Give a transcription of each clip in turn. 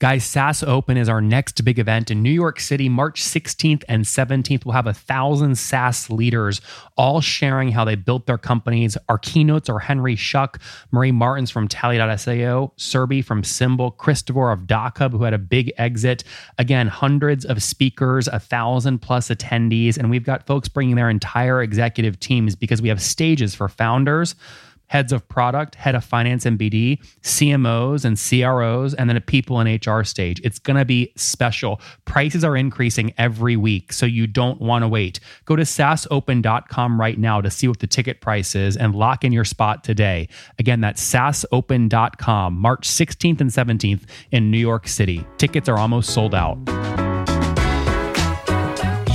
Guys, SaaS Open is our next big event in New York City, March 16th and 17th. We'll have a thousand SaaS leaders all sharing how they built their companies. Our keynotes are Henry Schuck, Marie Martens from Tally.so, Serby from Symbol, Christopher of DocHub, who had a big exit. Again, hundreds of speakers, a thousand plus attendees, and we've got folks bringing their entire executive teams because we have stages for founders heads of product, head of finance and BD, CMOs and CROs, and then a people and HR stage. It's going to be special. Prices are increasing every week, so you don't want to wait. Go to saasopen.com right now to see what the ticket price is and lock in your spot today. Again, that's saasopen.com, March 16th and 17th in New York City. Tickets are almost sold out.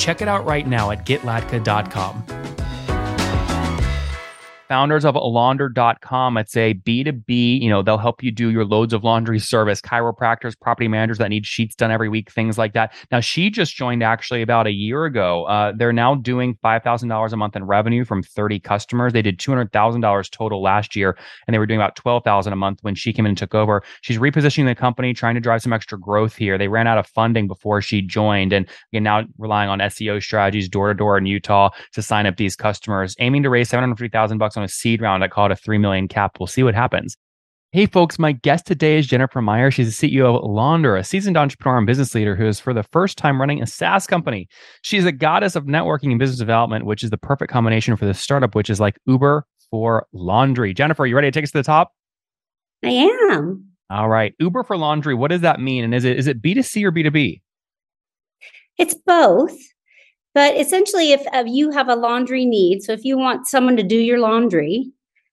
Check it out right now at getlatka.com founders of londr.com. It's a B2B, you know, they'll help you do your loads of laundry service, chiropractors, property managers that need sheets done every week, things like that. Now, she just joined actually about a year ago. Uh, they're now doing $5,000 a month in revenue from 30 customers. They did $200,000 total last year, and they were doing about 12,000 a month when she came in and took over. She's repositioning the company, trying to drive some extra growth here. They ran out of funding before she joined, and again, now relying on SEO strategies door to door in Utah to sign up these customers, aiming to raise 750,000 bucks on a seed round. I call it a 3 million cap. We'll see what happens. Hey, folks, my guest today is Jennifer Meyer. She's the CEO of Londr, a seasoned entrepreneur and business leader who is for the first time running a SaaS company. She's a goddess of networking and business development, which is the perfect combination for this startup, which is like Uber for laundry. Jennifer, you ready to take us to the top? I am. All right. Uber for laundry, what does that mean? And is it is it B2C or B2B? It's both. But essentially, if, if you have a laundry need, so if you want someone to do your laundry,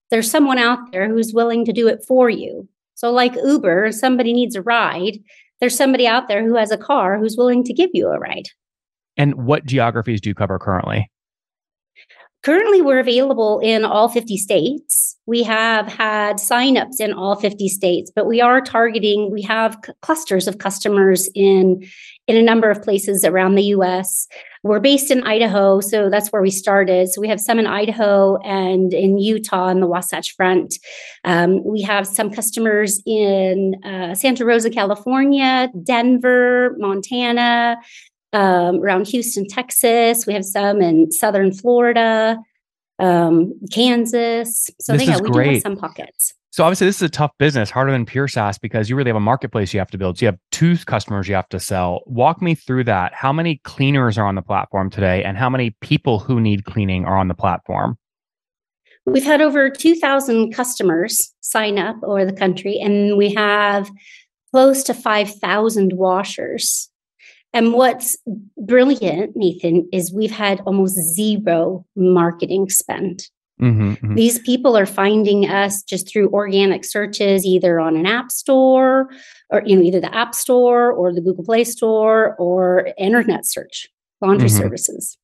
there's someone out there who's willing to do it for you. So, like Uber, if somebody needs a ride, there's somebody out there who has a car who's willing to give you a ride. And what geographies do you cover currently? Currently, we're available in all 50 states. We have had signups in all 50 states, but we are targeting, we have c- clusters of customers in, in a number of places around the US. We're based in Idaho, so that's where we started. So we have some in Idaho and in Utah in the Wasatch Front. Um, we have some customers in uh, Santa Rosa, California, Denver, Montana, um, around Houston, Texas. We have some in southern Florida, um, Kansas. So This yeah, we do have some pockets. So obviously this is a tough business, harder than pure SaaS because you really have a marketplace you have to build. So you have two customers you have to sell. Walk me through that. How many cleaners are on the platform today and how many people who need cleaning are on the platform? We've had over 2,000 customers sign up over the country, and we have close to 5,000 washers. And what's brilliant, Nathan, is we've had almost zero marketing spend. Mhm, mhm. These people are finding us just through organic searches, either on an app store or you know, either the app store or the Google Play Store or internet search, laundry Mhm. services.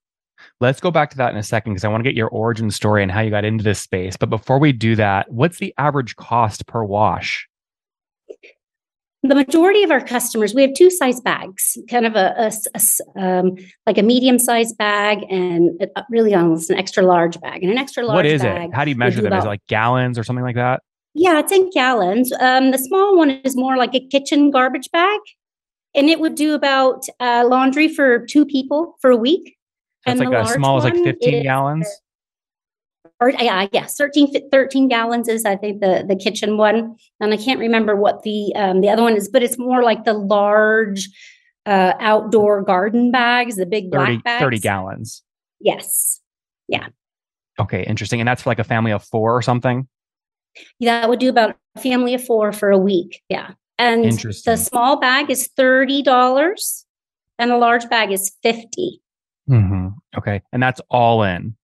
Let's go back to that in a second because I want to get your origin story and how you got into this space. But before we do that, what's the average cost per wash? The majority of our customers, we have two size bags, kind of a, a a um, like a medium sized bag and a- really almost an extra large bag. And an extra large what is bag. it? How do you measure them? Is it like gallons or something like that? Yeah, it's in gallons. Um, the small one is more like a kitchen garbage bag, and it would do about uh, laundry for two people for a week. That's And like the large small as like one 15 is- gallons. Or yeah, yes, 13, 13 gallons is I think the the kitchen one, and I can't remember what the um, the other one is, but it's more like the large uh, outdoor garden bags, the big 30, black bags. 30 gallons. Yes, Yeah. Okay, interesting. And that's for like a family of four or something? Yeah, that would do about a family of four for a week. Yeah, and the small bag is thirty dollars, and the large bag is fifty. hmm Okay. And that's all in.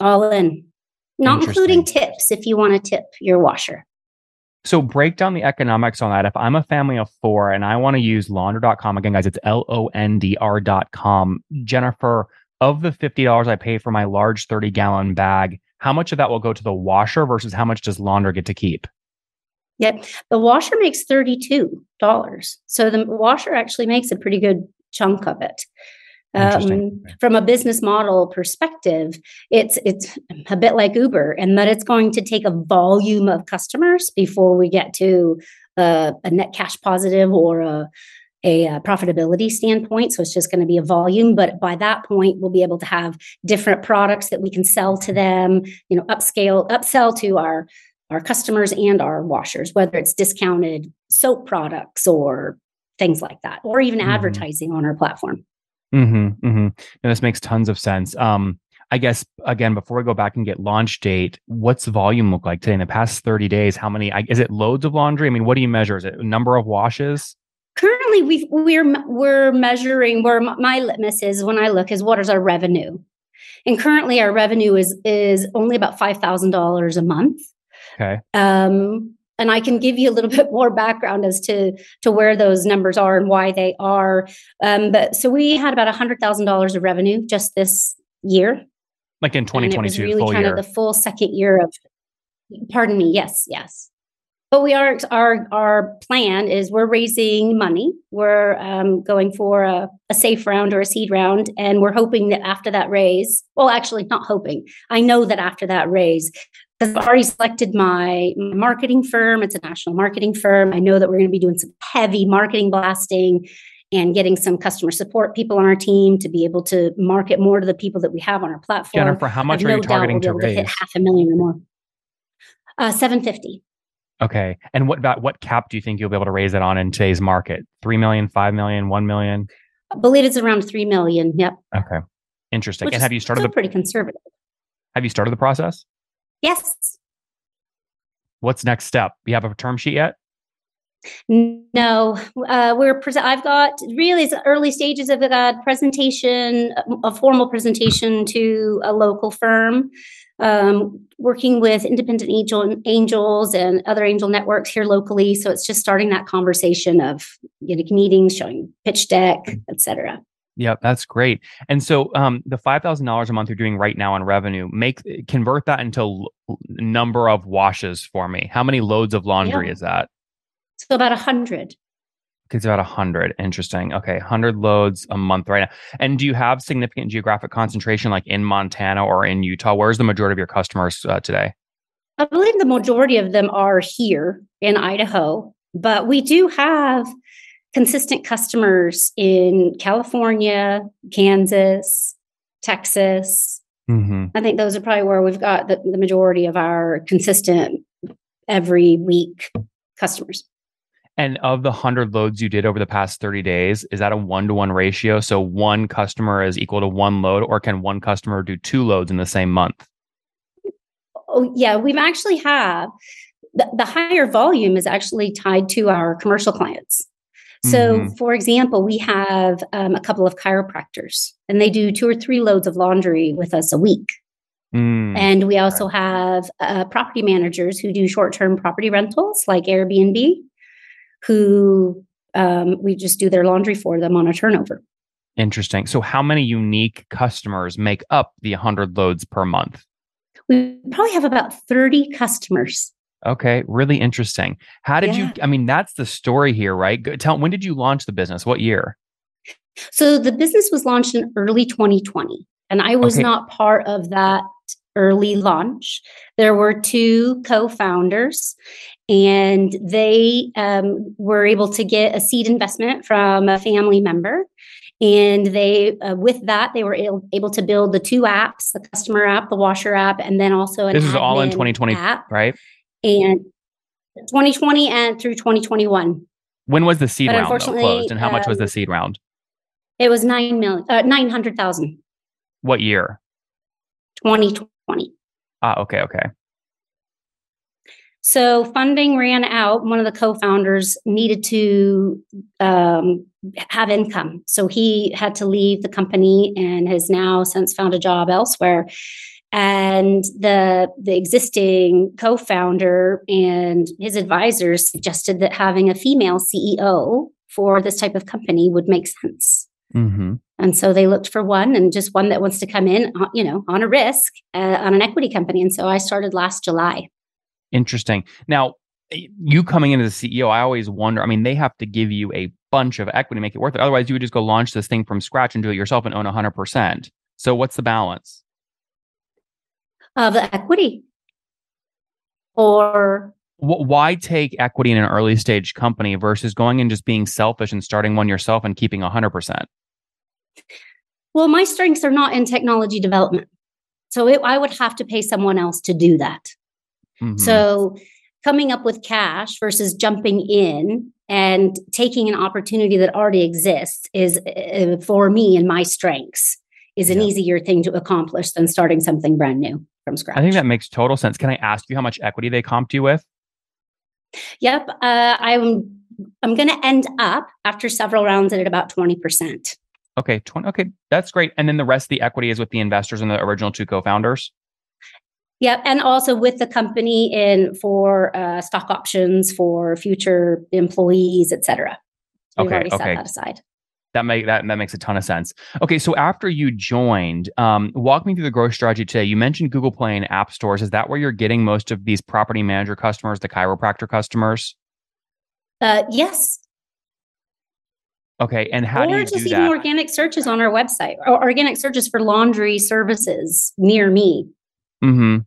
All in, not including tips if you want to tip your washer. So break down the economics on that. If I'm a family of four and I want to use londr.com, again, guys, it's L O N D R.com. Jennifer, of the $50 I pay for my large 30 gallon bag, how much of that will go to the washer versus how much does Londr get to keep? Yep. The washer makes $32. So the washer actually makes a pretty good chunk of it. Um, from a business model perspective, it's it's a bit like Uber, and that it's going to take a volume of customers before we get to a, a net cash positive or a, a, a profitability standpoint. So it's just going to be a volume, but by that point, we'll be able to have different products that we can sell to them. You know, upscale, upsell to our our customers and our washers, whether it's discounted soap products or things like that, or even mm-hmm. advertising on our platform. Mm-hmm, mm-hmm. And this makes tons of sense. Um, I guess again, before we go back and get launch date, what's the volume look like today in the past 30 days? How many is it loads of laundry? I mean, what do you measure? Is it number of washes? Currently we've we're we're measuring where my litmus is when I look is what is our revenue. And currently our revenue is is only about five thousand dollars a month. Okay. Um, and I can give you a little bit more background as to to where those numbers are and why they are. Um, but so we had about a hundred thousand dollars of revenue just this year, like in twenty twenty two, really kind year. of the full second year of. Pardon me. Yes, yes. But we are our our plan is we're raising money. We're um, going for a, a safe round or a seed round, and we're hoping that after that raise, well, actually, not hoping. I know that after that raise, because I've already selected my, marketing firm. It's a national marketing firm. I know that we're going to be doing some heavy marketing blasting and getting some customer support people on our team to be able to market more to the people that we have on our platform. Jennifer, how much are no you targeting to raise? To hit half a million or more. Uh, 750. Okay. And what about what cap do you think you'll be able to raise it on in today's market? 3 million, 5 million, 1 million? I believe it's around 3 million. Yep. Okay. Interesting. Which and have you started the pretty conservative? Have you started the process? Yes. What's next step? You have a term sheet yet? No, uh, we're. Pre- I've got really it's early stages of a presentation, a formal presentation to a local firm, um, working with independent angel angels and other angel networks here locally. So it's just starting that conversation of you know meetings, showing pitch deck, etc. Yep, that's great. And so um, the five thousand dollars a month you're doing right now on revenue, make convert that into l- number of washes for me. How many loads of laundry yeah. is that? So about a hundred. It's about a hundred. Interesting. Okay, hundred loads a month right now. And do you have significant geographic concentration, like in Montana or in Utah? Where's the majority of your customers uh, today? I believe the majority of them are here in Idaho, but we do have consistent customers in California, Kansas, Texas. Mm-hmm. I think those are probably where we've got the, the majority of our consistent every week customers. And of the 100 loads you did over the past 30 days, is that a one to one ratio? So one customer is equal to one load, or can one customer do two loads in the same month? Oh, yeah. We've actually have the, the higher volume is actually tied to our commercial clients. So, mm-hmm. for example, we have um, a couple of chiropractors, and they do two or three loads of laundry with us a week. Mm. And we also have uh, property managers who do short term property rentals like Airbnb, who um, we just do their laundry for them on a turnover. Interesting. So, how many unique customers make up the 100 loads per month? We probably have about 30 customers. Okay, really interesting. How did yeah. you? I mean, that's the story here, right? Tell when did you launch the business? What year? So the business was launched in early 2020, and I was okay. not part of that early launch. There were two co-founders, and they um, were able to get a seed investment from a family member. And they, uh, with that, they were able, to build the two apps: the customer app, the washer app, and then also an. This is all in 2020, app. right? And 2020 and through 2021. When was the seed but round though, closed, and how much was the um, seed round? It was nine million, uh, nine hundred thousand. What year? 2020. Ah, okay, okay. So funding ran out. One of the co-founders needed to um, have income, so he had to leave the company and has now since found a job elsewhere. And the the existing co-founder and his advisors suggested that having a female ceo for this type of company would make sense. Mm-hmm. and so they looked for one and just one that wants to come in uh, you know on a risk uh, on an equity company. And so i started last july. Interesting. Now you coming into the ceo i always wonder i mean they have to give you a bunch of equity make it worth it. Otherwise you would just go launch this thing from scratch and do it yourself and own 100% so what's the balance of equity? Or why take equity in an early stage company versus going and just being selfish and starting one yourself and keeping 100% well my strengths are not in technology development. So it, i would have to pay someone else to do that. Mm-hmm. so coming up with cash versus jumping in and taking an opportunity that already exists is uh, for me and my strengths is an yeah. easier thing to accomplish than starting something brand new from scratch. I think that makes total sense. Can I ask you how much equity they comped you with? Yep, uh, I'm I'm going to end up after several rounds at about twenty percent. Okay, twenty. Okay, that's great. And then the rest of the equity is with the investors and the original two co-founders. Yep, and also with the company in for uh, stock options for future employees, et cetera. okay, okay. Set that aside. That make that that makes a ton of sense. Okay, so after you joined, um, walk me through the growth strategy today. You mentioned Google Play and App Stores. Is that where you're getting most of these property manager customers, the chiropractor customers? Uh, yes. Okay, and how or do you just do even that? organic searches on our website, or organic searches for laundry services near me. Hmm.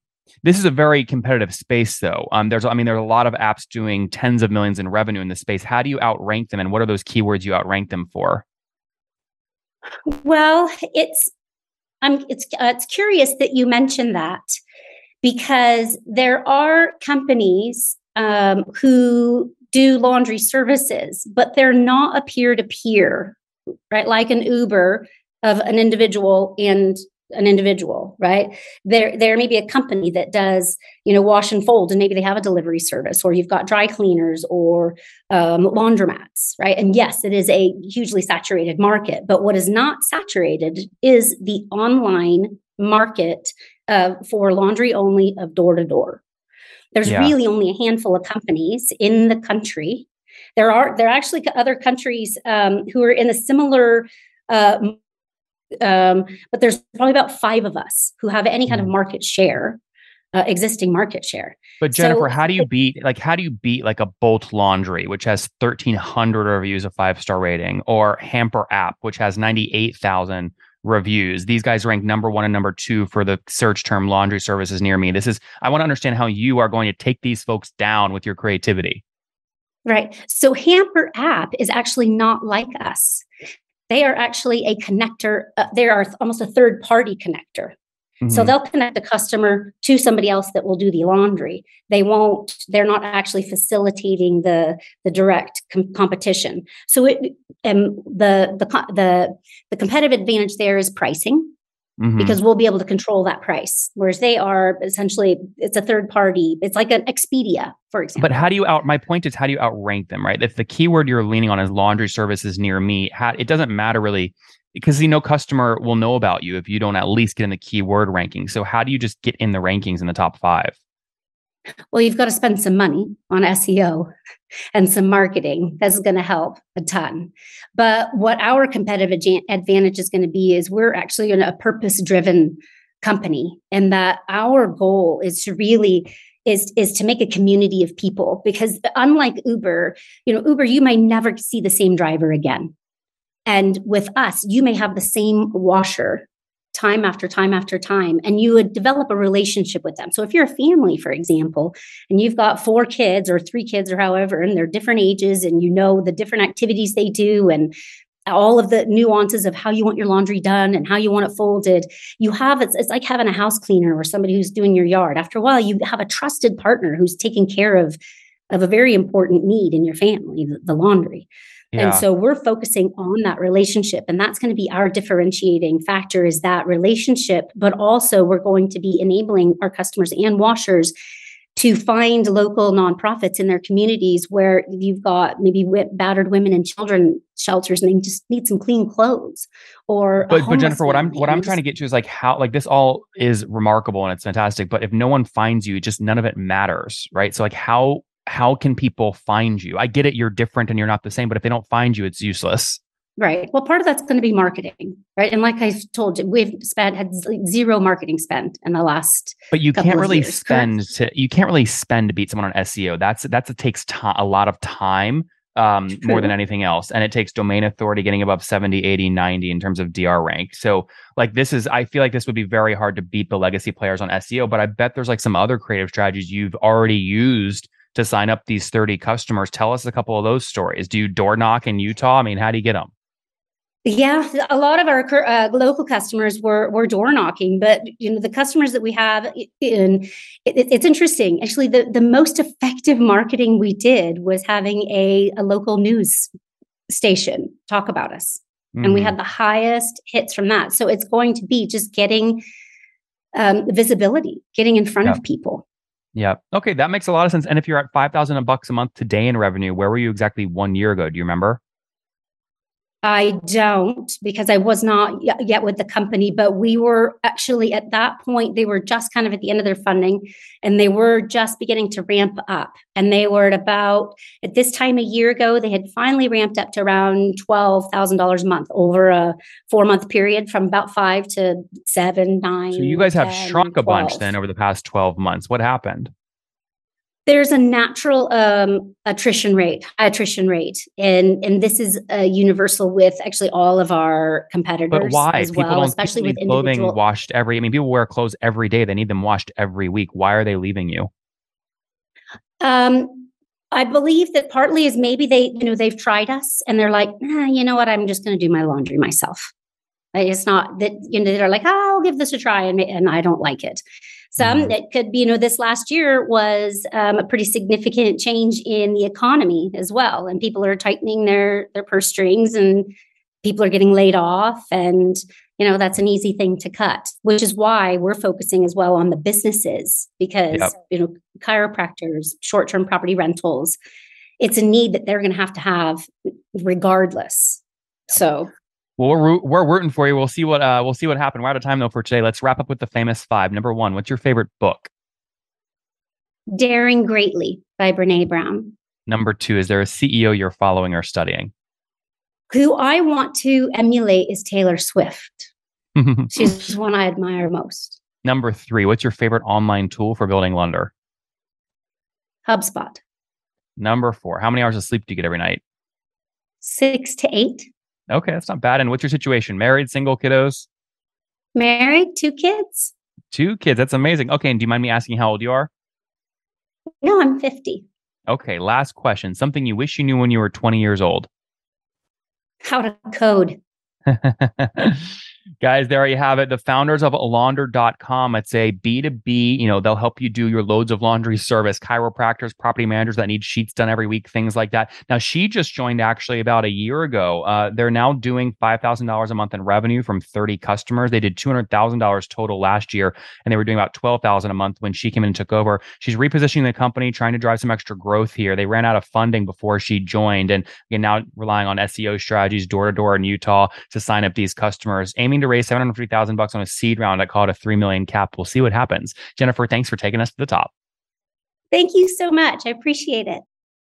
This is a very competitive space, though. Um, there's, I mean, there's a lot of apps doing tens of millions in revenue in this space. How do you outrank them, and what are those keywords you outrank them for? Well, it's I'm it's uh, it's curious that you mentioned that because there are companies um, who do laundry services, but they're not a peer to peer, right? Like an Uber of an individual and an individual, right? There, there may be a company that does, you know, wash and fold, and maybe they have a delivery service, or you've got dry cleaners or um, laundromats, right? And yes, it is a hugely saturated market, but what is not saturated is the online market uh, for laundry only of door to door. There's yeah. really only a handful of companies in the country. There are there are actually other countries um, who are in a similar uh, um, but there's probably about five of us who have any kind of mm. market share, uh, existing market share. But Jennifer, so, how do you beat like how do you beat like a Bolt Laundry, which has thirteen hundred reviews, a five star rating, or Hamper App, which has ninety eight thousand reviews. These guys rank number one and number two for the search term laundry services near me. This is I want to understand how you are going to take these folks down with your creativity. Right. So Hamper app is actually not like us they are actually a connector. Uh, they are almost a third party connector. Mm-hmm. So they'll connect the customer to somebody else that will do the laundry. They won't. They're not actually facilitating the the direct com- competition. So it um, the the the the competitive advantage there is pricing mm-hmm. because we'll be able to control that price. Whereas they are essentially, it's a third party. It's like an Expedia, for example. But how do you out? My point is, how do you outrank them? Right? If the keyword you're leaning on is laundry services near me, how, it doesn't matter really because you know customer will know about you if you don't at least get in the keyword ranking. So how do you just get in the rankings in the top five? Well, you've got to spend some money on SEO and some marketing. That's going to help a ton. But what our competitive advantage is going to be is we're actually a purpose driven company, and that our goal is to really is is to make a community of people because unlike uber you know uber you may never see the same driver again and with us you may have the same washer time after time after time and you would develop a relationship with them. So if you're a family for example and you've got four kids or three kids or however and they're different ages and you know the different activities they do and all of the nuances of how you want your laundry done and how you want it folded you have it's, it's like having a house cleaner or somebody who's doing your yard. After a while you have a trusted partner who's taking care of of a very important need in your family the, the laundry yeah. And so we're focusing on that relationship. And that's going to be our differentiating factor is that relationship. But also, we're going to be enabling our customers and washers to find local nonprofits in their communities where you've got maybe battered women and children shelters and they just need some clean clothes or but, but jennifer what i'm what i'm trying to get to is like how like this all mm. is remarkable and it's fantastic but if no one finds you just none of it matters right so like how how can people find you i get it you're different and you're not the same but if they don't find you it's useless Right. Well, part of that's going to be marketing, right? And like I told you, we've spent had zero marketing spend in the last. But you can't really years, spend to you can't really spend to beat someone on SEO. That's that's it takes to, a lot of time um, more than anything else, and it takes domain authority getting above 70, 80, 90 in terms of DR rank. So like this is, I feel like this would be very hard to beat the legacy players on SEO. But I bet there's like some other creative strategies you've already used to sign up these 30 customers. Tell us a couple of those stories. Do you door knock in Utah? I mean, how do you get them? Yeah, a lot of our uh, local customers were were door knocking, but you know the customers that we have in it, it's interesting. Actually, the the most effective marketing we did was having a, a local news station talk about us, mm-hmm. and we had mm-hmm. the highest hits from that. So it's going to be just getting um, visibility, getting in front of people. Yeah. Okay, that makes a lot of sense. And if you're at five thousand bucks a month today in revenue, where were you exactly one year ago? Do you remember? I don't because I was not yet with the company, but we were actually at that point, they were just kind of at the end of their funding and they were just beginning to ramp up. And they were at about, at this time a year ago, they had finally ramped up to around $12,000 a month over a four month period from about five to seven, nine. So you guys have 10, shrunk a bunch then over the past 12 months. What happened? There's a natural um, attrition rate attrition rate. And and this is uh, universal with actually all of our competitors but why? as people well, don't especially with clothing individual... washed every i mean people wear clothes every day. They need them washed every week. Why are they leaving you? Um i believe that partly is maybe they you know they've tried us and they're like ah, you know what? I'm just going to do my laundry myself. It's not that you know they're like oh, i'll give this a try and, and i don't like it some mm-hmm. could be, you know, this last year was um, a pretty significant change in the economy as well, and people are tightening their their purse strings, and people are getting laid off, and you know that's an easy thing to cut. Which is why we're focusing as well on the businesses because yep. you know chiropractors, short term property rentals, it's a need that they're going to have to have regardless. So well, we're we're rooting for you. We'll see what uh we'll see what happened. We're out of time though for today. Let's wrap up with the famous five. Number one, what's your favorite book? Daring Greatly by Brene Brown. Number two, is there a CEO you're following or studying? Who I want to emulate is Taylor Swift. She's one I admire most. Number three, what's your favorite online tool for building Londr? HubSpot. Number four, how many hours of sleep do you get every night? Six to eight. Okay, that's not bad. And what's your situation? Married, single, kiddos? Married, two kids. Two kids. That's amazing. Okay, and do you mind me asking how old you are? No, I'm 50. Okay, last question. Something you wish you knew when you were 20 years old. How to code. Guys, there you have it. The founders of Alaunder.com. It's a B2B, you know, they'll help you do your loads of laundry service, chiropractors, property managers that need sheets done every week, things like that. Now, she just joined actually about a year ago. Uh, they're now doing $5,000 a month in revenue from 30 customers. They did $200,000 total last year, and they were doing about 12000 a month when she came in and took over. She's repositioning the company, trying to drive some extra growth here. They ran out of funding before she joined, and again, now relying on SEO strategies door to door in Utah to sign up these customers. Aiming to raise 750,000 bucks on a seed round. I call it a 3 million cap. We'll see what happens. Jennifer, thanks for taking us to the top. Thank you so much. I appreciate it.